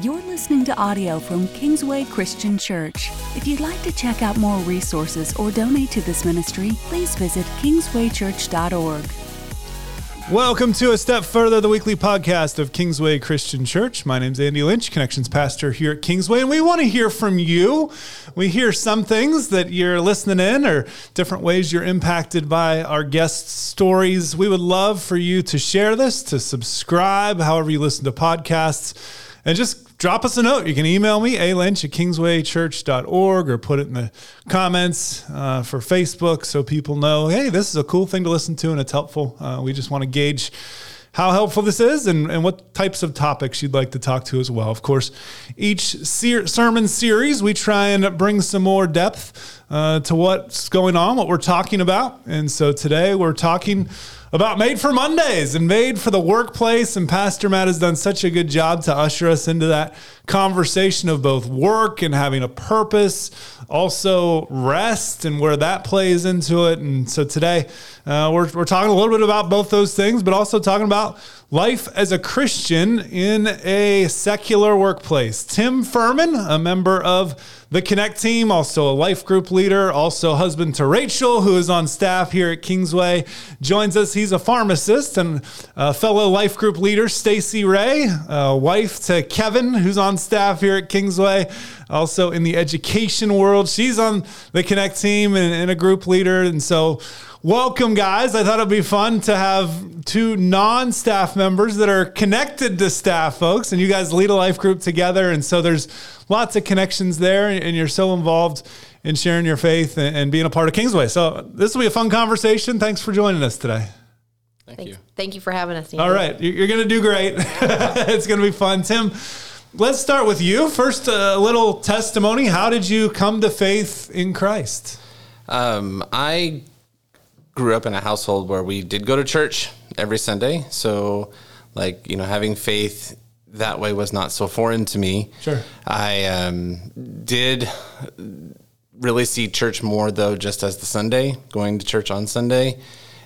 You're listening to audio from Kingsway Christian Church. If you'd like to check out more resources or donate to this ministry, please visit kingswaychurch.org. Welcome to A Step Further, the weekly podcast of Kingsway Christian Church. My name's Andy Lynch, Connections Pastor here at Kingsway, and we want to hear from you. We hear some things that you're listening in or different ways you're impacted by our guests' stories. We would love for you to share this, to subscribe, however you listen to podcasts, and just drop us a note. You can email me, a lynch at kingswaychurch.org, or put it in the comments uh, for Facebook so people know, hey, this is a cool thing to listen to and it's helpful. Uh, we just want to gauge how helpful this is and, and what types of topics you'd like to talk to as well. Of course, each ser- sermon series, we try and bring some more depth uh, to what's going on, what we're talking about. And so today we're talking about Made for Mondays and Made for the Workplace. And Pastor Matt has done such a good job to usher us into that conversation of both work and having a purpose, also rest and where that plays into it. And so today uh, we're, we're talking a little bit about both those things, but also talking about life as a Christian in a secular workplace. Tim Furman, a member of the Connect team, also a life group leader, also husband to Rachel, who is on staff here at Kingsway, joins us. He's a pharmacist and a fellow life group leader, Stacy Ray, wife to Kevin, who's on staff here at Kingsway, also in the education world. She's on the Connect team and, and a group leader. And so welcome, guys. I thought it'd be fun to have two non staff members that are connected to staff folks, and you guys lead a life group together. And so there's lots of connections there, and you're so involved in sharing your faith and being a part of Kingsway. So this will be a fun conversation. Thanks for joining us today. Thank Thanks. you. Thank you for having us. All right. You're going to do great. it's going to be fun. Tim, let's start with you. First, a little testimony. How did you come to faith in Christ? Um, I grew up in a household where we did go to church every Sunday. So, like, you know, having faith that way was not so foreign to me. Sure. I um, did really see church more, though, just as the Sunday, going to church on Sunday,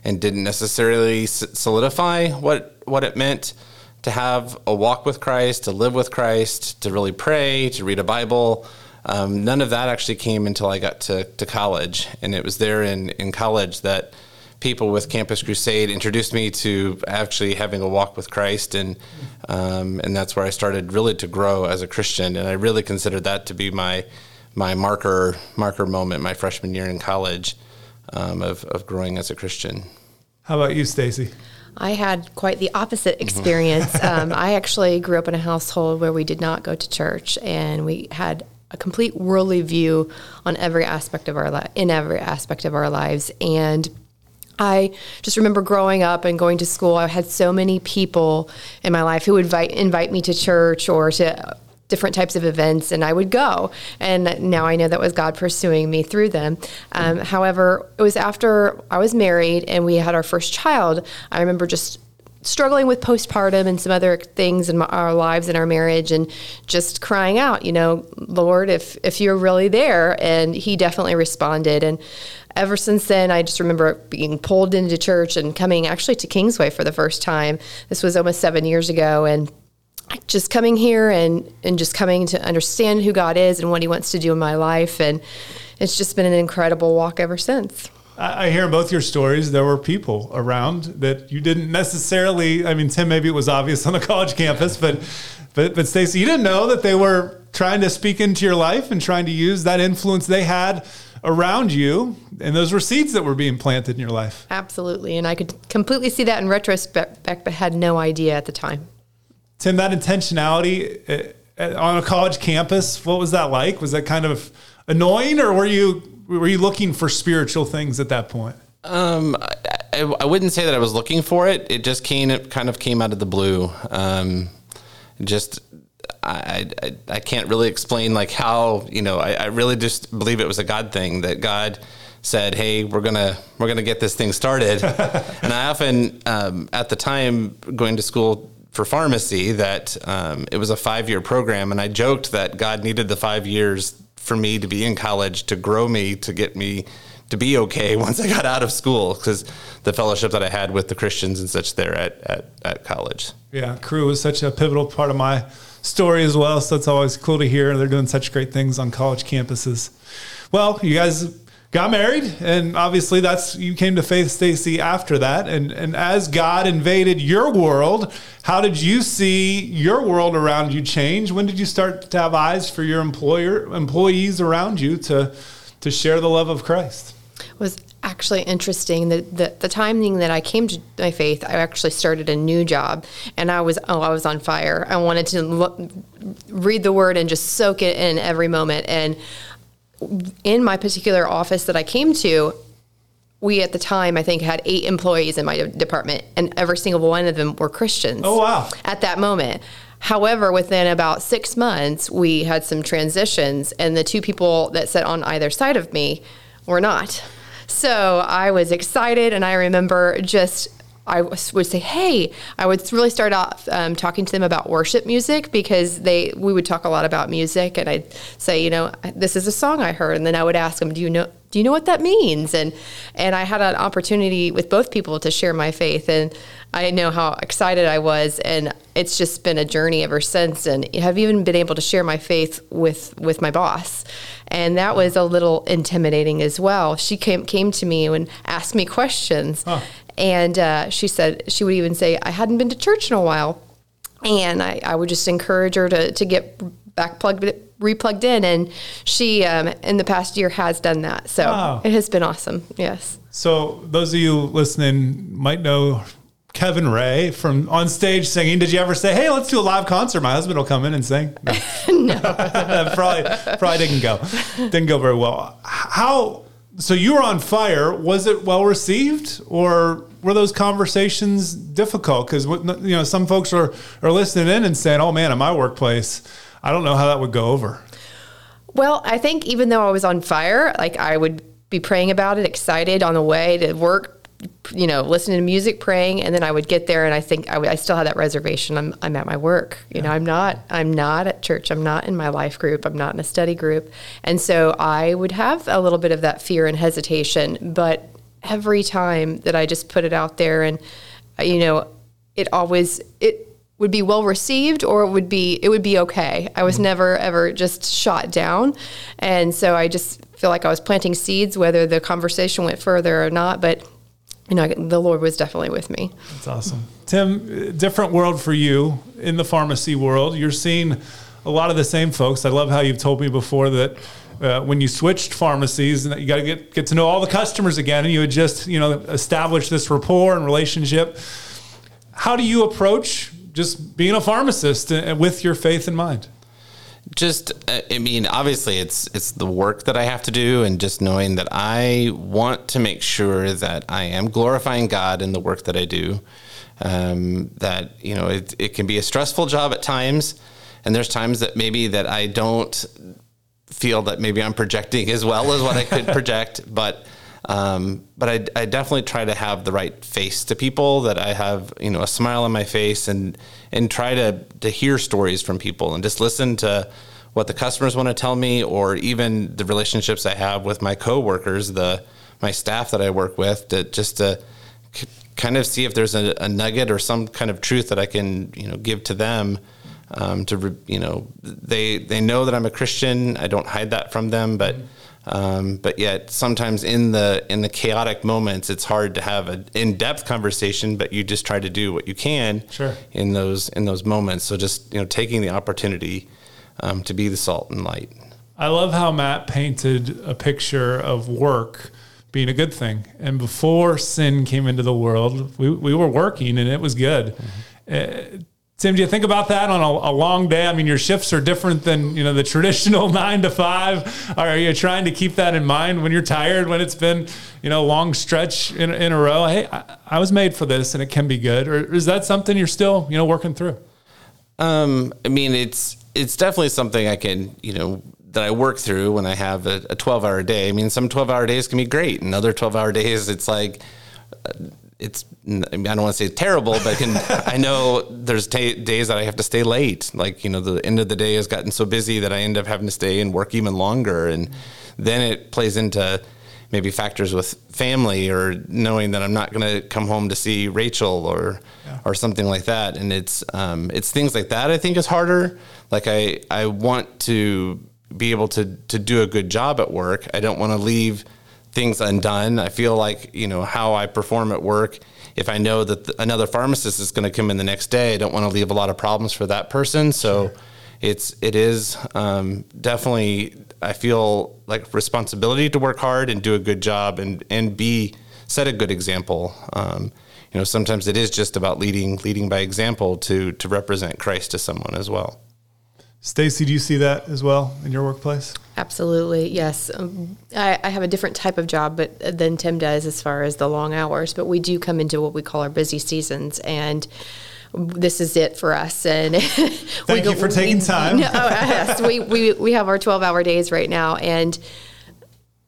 and didn't necessarily solidify what, what it meant to have a walk with Christ, to live with Christ, to really pray, to read a Bible. Um, none of that actually came until I got to, to college. And it was there in, in college that people with Campus Crusade introduced me to actually having a walk with Christ. And, um, and that's where I started really to grow as a Christian. And I really considered that to be my, my marker, marker moment, my freshman year in college um, of, of growing as a Christian. How about you, Stacy? I had quite the opposite experience. um, I actually grew up in a household where we did not go to church, and we had a complete worldly view on every aspect of our life, in every aspect of our lives. And I just remember growing up and going to school. I had so many people in my life who would invite invite me to church or to different types of events, and I would go. And now I know that was God pursuing me through them. Um, however, it was after I was married and we had our first child. I remember just struggling with postpartum and some other things in my, our lives and our marriage and just crying out you know lord if if you're really there and he definitely responded and ever since then i just remember being pulled into church and coming actually to kingsway for the first time this was almost seven years ago and just coming here and and just coming to understand who god is and what he wants to do in my life and it's just been an incredible walk ever since I hear both your stories. There were people around that you didn't necessarily. I mean, Tim, maybe it was obvious on the college campus, but but but Stacy, you didn't know that they were trying to speak into your life and trying to use that influence they had around you, and those were seeds that were being planted in your life. Absolutely, and I could completely see that in retrospect, but had no idea at the time. Tim, that intentionality eh, eh, on a college campus, what was that like? Was that kind of annoying, or were you were you looking for spiritual things at that point? Um, I, I, wouldn't say that I was looking for it. It just came, it kind of came out of the blue. Um, just, I, I, I can't really explain like how, you know, I, I really just believe it was a God thing that God said, Hey, we're going to, we're going to get this thing started. and I often, um, at the time going to school for pharmacy that, um, it was a five year program. And I joked that God needed the five years for me to be in college to grow me to get me to be okay once I got out of school because the fellowship that I had with the Christians and such there at, at, at college. Yeah, Cru was such a pivotal part of my story as well. So it's always cool to hear. They're doing such great things on college campuses. Well, you guys got married and obviously that's you came to faith stacy after that. And and as god invaded your world how did you see your world around you change? When did you start to have eyes for your employer employees around you to to share the love of christ? It was actually interesting the, the the timing that I came to my faith I actually started a new job and I was oh I was on fire. I wanted to look, read the word and just soak it in every moment. And in my particular office that I came to, we at the time I think had eight employees in my department, and every single one of them were Christians. Oh wow! At that moment. However, within about six months, we had some transitions, and the two people that sat on either side of me were not. So I was excited, and I remember just I would say, "Hey," I would really start off um, talking to them about worship music because they we would talk a lot about music, and I'd say, "You know, this is a song I heard," and then I would ask them, "Do you know?" Do you know what that means? And and I had an opportunity with both people to share my faith, and I know how excited I was, and it's just been a journey ever since. And have even been able to share my faith with with my boss, and that was a little intimidating as well. She came came to me and asked me questions, huh. And uh, she said, she would even say, I hadn't been to church in a while. And I, I would just encourage her to, to get back plugged, replugged in. And she, um, in the past year, has done that. So wow. it has been awesome. Yes. So those of you listening might know Kevin Ray from on stage singing. Did you ever say, "Hey, let's do a live concert"? My husband will come in and sing. No, no. probably probably didn't go. Didn't go very well. How so you were on fire. Was it well received, or were those conversations difficult? Because you know some folks are are listening in and saying, "Oh man, in my workplace, I don't know how that would go over." Well, I think even though I was on fire, like I would be praying about it, excited on the way to work, you know, listening to music, praying, and then I would get there, and I think I, I still had that reservation. I'm, I'm at my work. You yeah. know, I'm not I'm not at church. I'm not in my life group. I'm not in a study group, and so I would have a little bit of that fear and hesitation. But every time that I just put it out there, and you know, it always it would be well received or it would be it would be okay. I was mm-hmm. never ever just shot down. And so I just feel like I was planting seeds whether the conversation went further or not, but you know, the Lord was definitely with me. That's awesome. Tim, different world for you in the pharmacy world. You're seeing a lot of the same folks. I love how you've told me before that uh, when you switched pharmacies and that you got to get, get to know all the customers again and you had just, you know, establish this rapport and relationship. How do you approach just being a pharmacist uh, with your faith in mind? Just i mean obviously it's it's the work that i have to do and just knowing that i want to make sure that i am glorifying god in the work that i do. Um, that you know it, it can be a stressful job at times and there's times that maybe that i don't feel that maybe i'm projecting as well as what i could project but um, but I, I definitely try to have the right face to people that I have, you know, a smile on my face and, and try to, to hear stories from people and just listen to what the customers want to tell me or even the relationships I have with my coworkers, the, my staff that I work with to just to kind of see if there's a, a, nugget or some kind of truth that I can, you know, give to them. Um, to, you know, they, they know that I'm a Christian. I don't hide that from them, but, mm-hmm um, but yet sometimes in the in the chaotic moments, it's hard to have an in depth conversation. But you just try to do what you can sure. in those in those moments. So just you know taking the opportunity um, to be the salt and light. I love how Matt painted a picture of work being a good thing. And before sin came into the world, we, we were working and it was good. Mm-hmm. Uh, Tim, do you think about that on a, a, long day? I mean, your shifts are different than you know the traditional nine to five. Are you trying to keep that in mind when you're tired, when it's been you know a long stretch in, in a row? Hey, I, I, was made for this, and it can be good. Or is that something you're still you know working through? Um, I mean, it's it's definitely something I can you know that I work through when I have a, a 12 hour day. I mean, some 12 hour days can be great, and other 12 hour days it's like it's I, don't want to say terrible, but can, I know there's t- days that I have to stay late. Like you know, the end of the day has gotten so busy that I end up having to stay and work even longer, and then it plays into maybe factors with family or knowing that I'm not going to come home to see Rachel or yeah. or something like that. And it's um, it's things like that I think is harder. Like I I want to be able to to do a good job at work. I don't want to leave things undone. I feel like you know how I perform at work. If I know that the, another pharmacist is going to come in the next day, I don't want to leave a lot of problems for that person. So. Sure it's it is um, definitely I feel like responsibility to work hard and do a good job and and be set a good example. Um, you know, sometimes it is just about leading leading by example to to represent Christ to someone as well. Stacy, do you see that as well in your workplace? Absolutely, yes. Um, I, I, have a different type of job, but than Tim does as far as the long hours. But we do come into what we call our busy seasons, and this is it for us. And thank you for taking we, time. No, yes, we, we we have our twelve hour days right now, and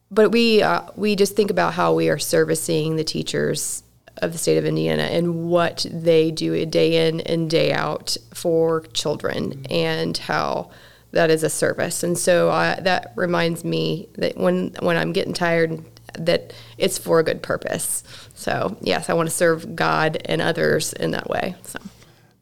but we uh, we just think about how we are servicing the teachers of the state of Indiana and what they do day in and day out for children, mm-hmm. and how that is a service. And so uh, that reminds me that when when I'm getting tired that it's for a good purpose. So, yes, I want to serve God and others in that way. So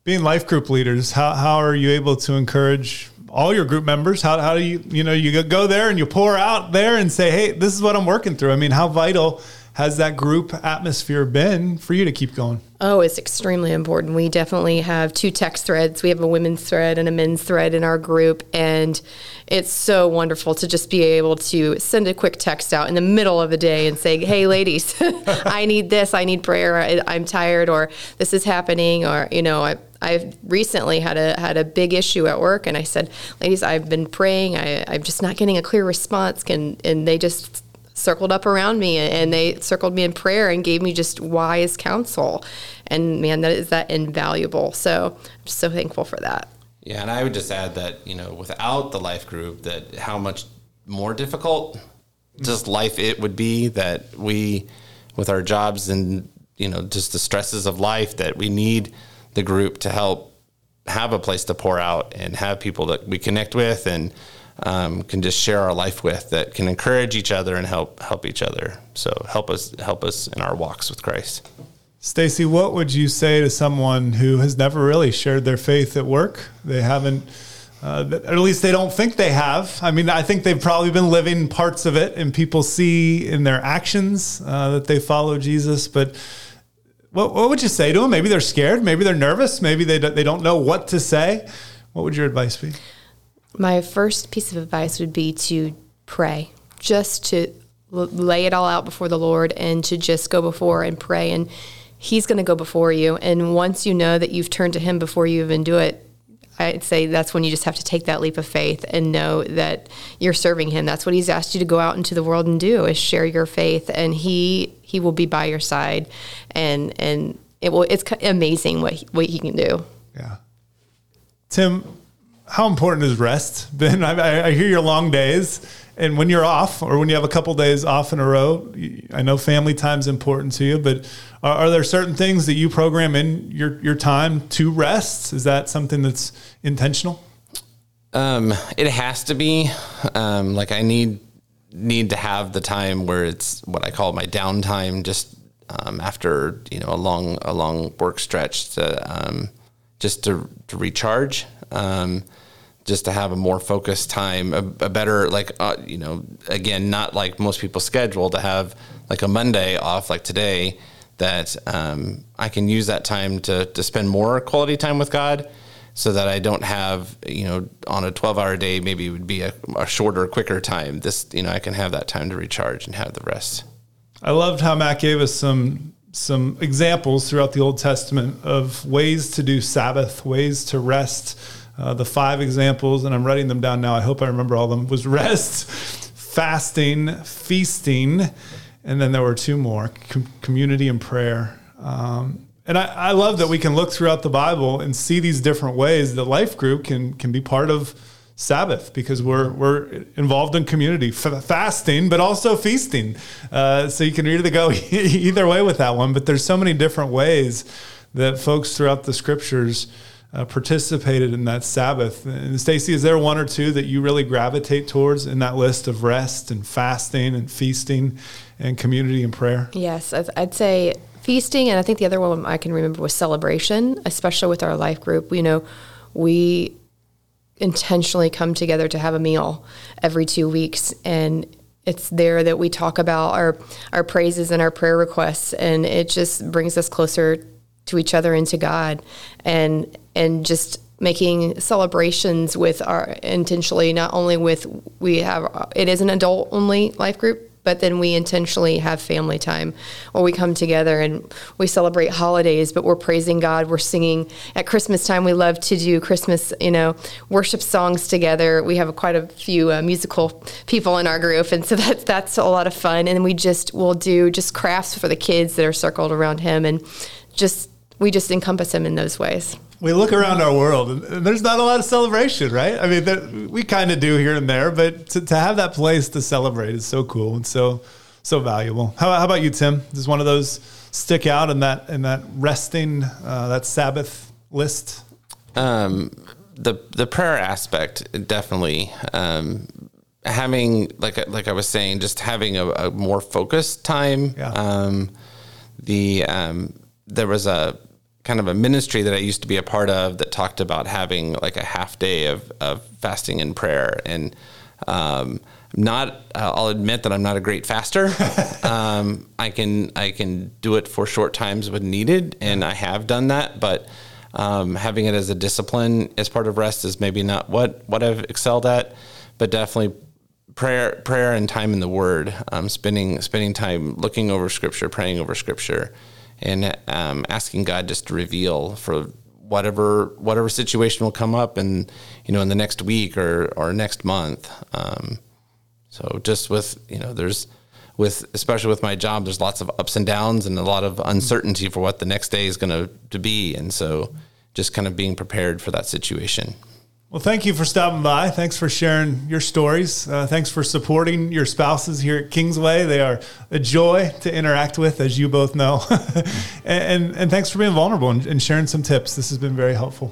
being life group leaders, how, how are you able to encourage all your group members? How, how do you, you know, you go there and you pour out there and say, hey, this is what I'm working through. I mean, how vital has that group atmosphere been for you to keep going? Oh, it's extremely important. We definitely have two text threads. We have a women's thread and a men's thread in our group. And it's so wonderful to just be able to send a quick text out in the middle of the day and say, hey, ladies, I need this. I need prayer. I, I'm tired, or this is happening, or, you know, I, I recently had a had a big issue at work, and I said, "Ladies, I've been praying. I, I'm just not getting a clear response." Can and they just circled up around me and they circled me in prayer and gave me just wise counsel. And man, that is that invaluable. So I'm just so thankful for that. Yeah, and I would just add that, you know, without the life group, that how much more difficult just life it would be that we with our jobs and you know just the stresses of life that we need the group to help have a place to pour out and have people that we connect with and um, can just share our life with that can encourage each other and help help each other. So help us help us in our walks with Christ. Stacy, what would you say to someone who has never really shared their faith at work? They haven't, uh, or at least they don't think they have. I mean, I think they've probably been living parts of it, and people see in their actions uh, that they follow Jesus. But what, what would you say to them? Maybe they're scared. Maybe they're nervous. Maybe they, they don't know what to say. What would your advice be? My first piece of advice would be to pray, just to lay it all out before the Lord and to just go before and pray. And He's going to go before you. And once you know that you've turned to Him before you even do it, I'd say that's when you just have to take that leap of faith and know that you're serving Him. That's what He's asked you to go out into the world and do is share your faith, and He He will be by your side, and and it will. It's amazing what he, what He can do. Yeah, Tim how important is rest Ben, I, I, hear your long days, and when you're off, or when you have a couple days off in a row, I know family time is important to you. But are, are, there certain things that you program in your your time to rest? Is that something that's intentional? Um, it has to be. Um, like I need need to have the time where it's what I call my downtime, just um, after you know a long a long work stretch to um, just to to recharge. Um, just to have a more focused time, a, a better like uh, you know again not like most people schedule to have like a Monday off like today that um, I can use that time to to spend more quality time with God so that I don't have you know on a 12 hour day maybe it would be a, a shorter quicker time this you know I can have that time to recharge and have the rest. I loved how Matt gave us some some examples throughout the Old Testament of ways to do Sabbath, ways to rest uh, the five examples, and I'm writing them down now. I hope I remember all of them. Was rest, fasting, feasting, and then there were two more: com- community and prayer. Um, and I, I love that we can look throughout the Bible and see these different ways that life group can can be part of Sabbath because we're we're involved in community F- fasting, but also feasting. Uh, so you can either go either way with that one. But there's so many different ways that folks throughout the scriptures uh, participated in that Sabbath. And Stacy, is there one or two that you really gravitate towards in that list of rest and fasting and feasting and community and prayer? Yes, I'd say feasting, and I think the other one I can remember was celebration, especially with our life group. You know, we intentionally come together to have a meal every two weeks, and it's there that we talk about our our praises and our prayer requests, and it just brings us closer to each other and to God, and and just making celebrations with our intentionally not only with we have it is an adult only life group but then we intentionally have family time where we come together and we celebrate holidays but we're praising god. We're singing at christmas time. We love to do christmas you know worship songs together. We have quite a few uh, musical people in our group and so that's that's a lot of fun. And we just will do just crafts for the kids that are circled around him and just we just encompass him in those ways we look around our world and there's not a lot of celebration, right? I mean, that, we kind of do here and there, but to, to have that place to celebrate is so cool and so so valuable. How, how about you, Tim? Does one of those stick out in that in that resting uh, that Sabbath list? Um, the the prayer aspect definitely. Um, having like like I was saying, just having a, a more focused time. Yeah. Um, the um, there was a kind of a ministry that I used to be a part of that talked about having like a half day of, of fasting and prayer. And um, not, uh, I'll admit that I'm not a great faster. um, I can I can do it for short times when needed, and I have done that. But um, having it as a discipline as part of rest is maybe not what what I've excelled at, but definitely prayer prayer and time in the Word, um, spending spending time looking over Scripture, praying over Scripture and um, asking God just to reveal for whatever whatever situation will come up and you know in the next week or or next month. Um, so just with you know there's with especially with my job there's lots of ups and downs and a lot of uncertainty for what the next day is going to to be and so just kind of being prepared for that situation. Well, thank you for stopping by. Thanks for sharing your stories. Uh, thanks for supporting your spouses here at Kingsway. They are a joy to interact with, as you both know. and, and, and, thanks for being vulnerable and, and sharing some tips. This has been very helpful.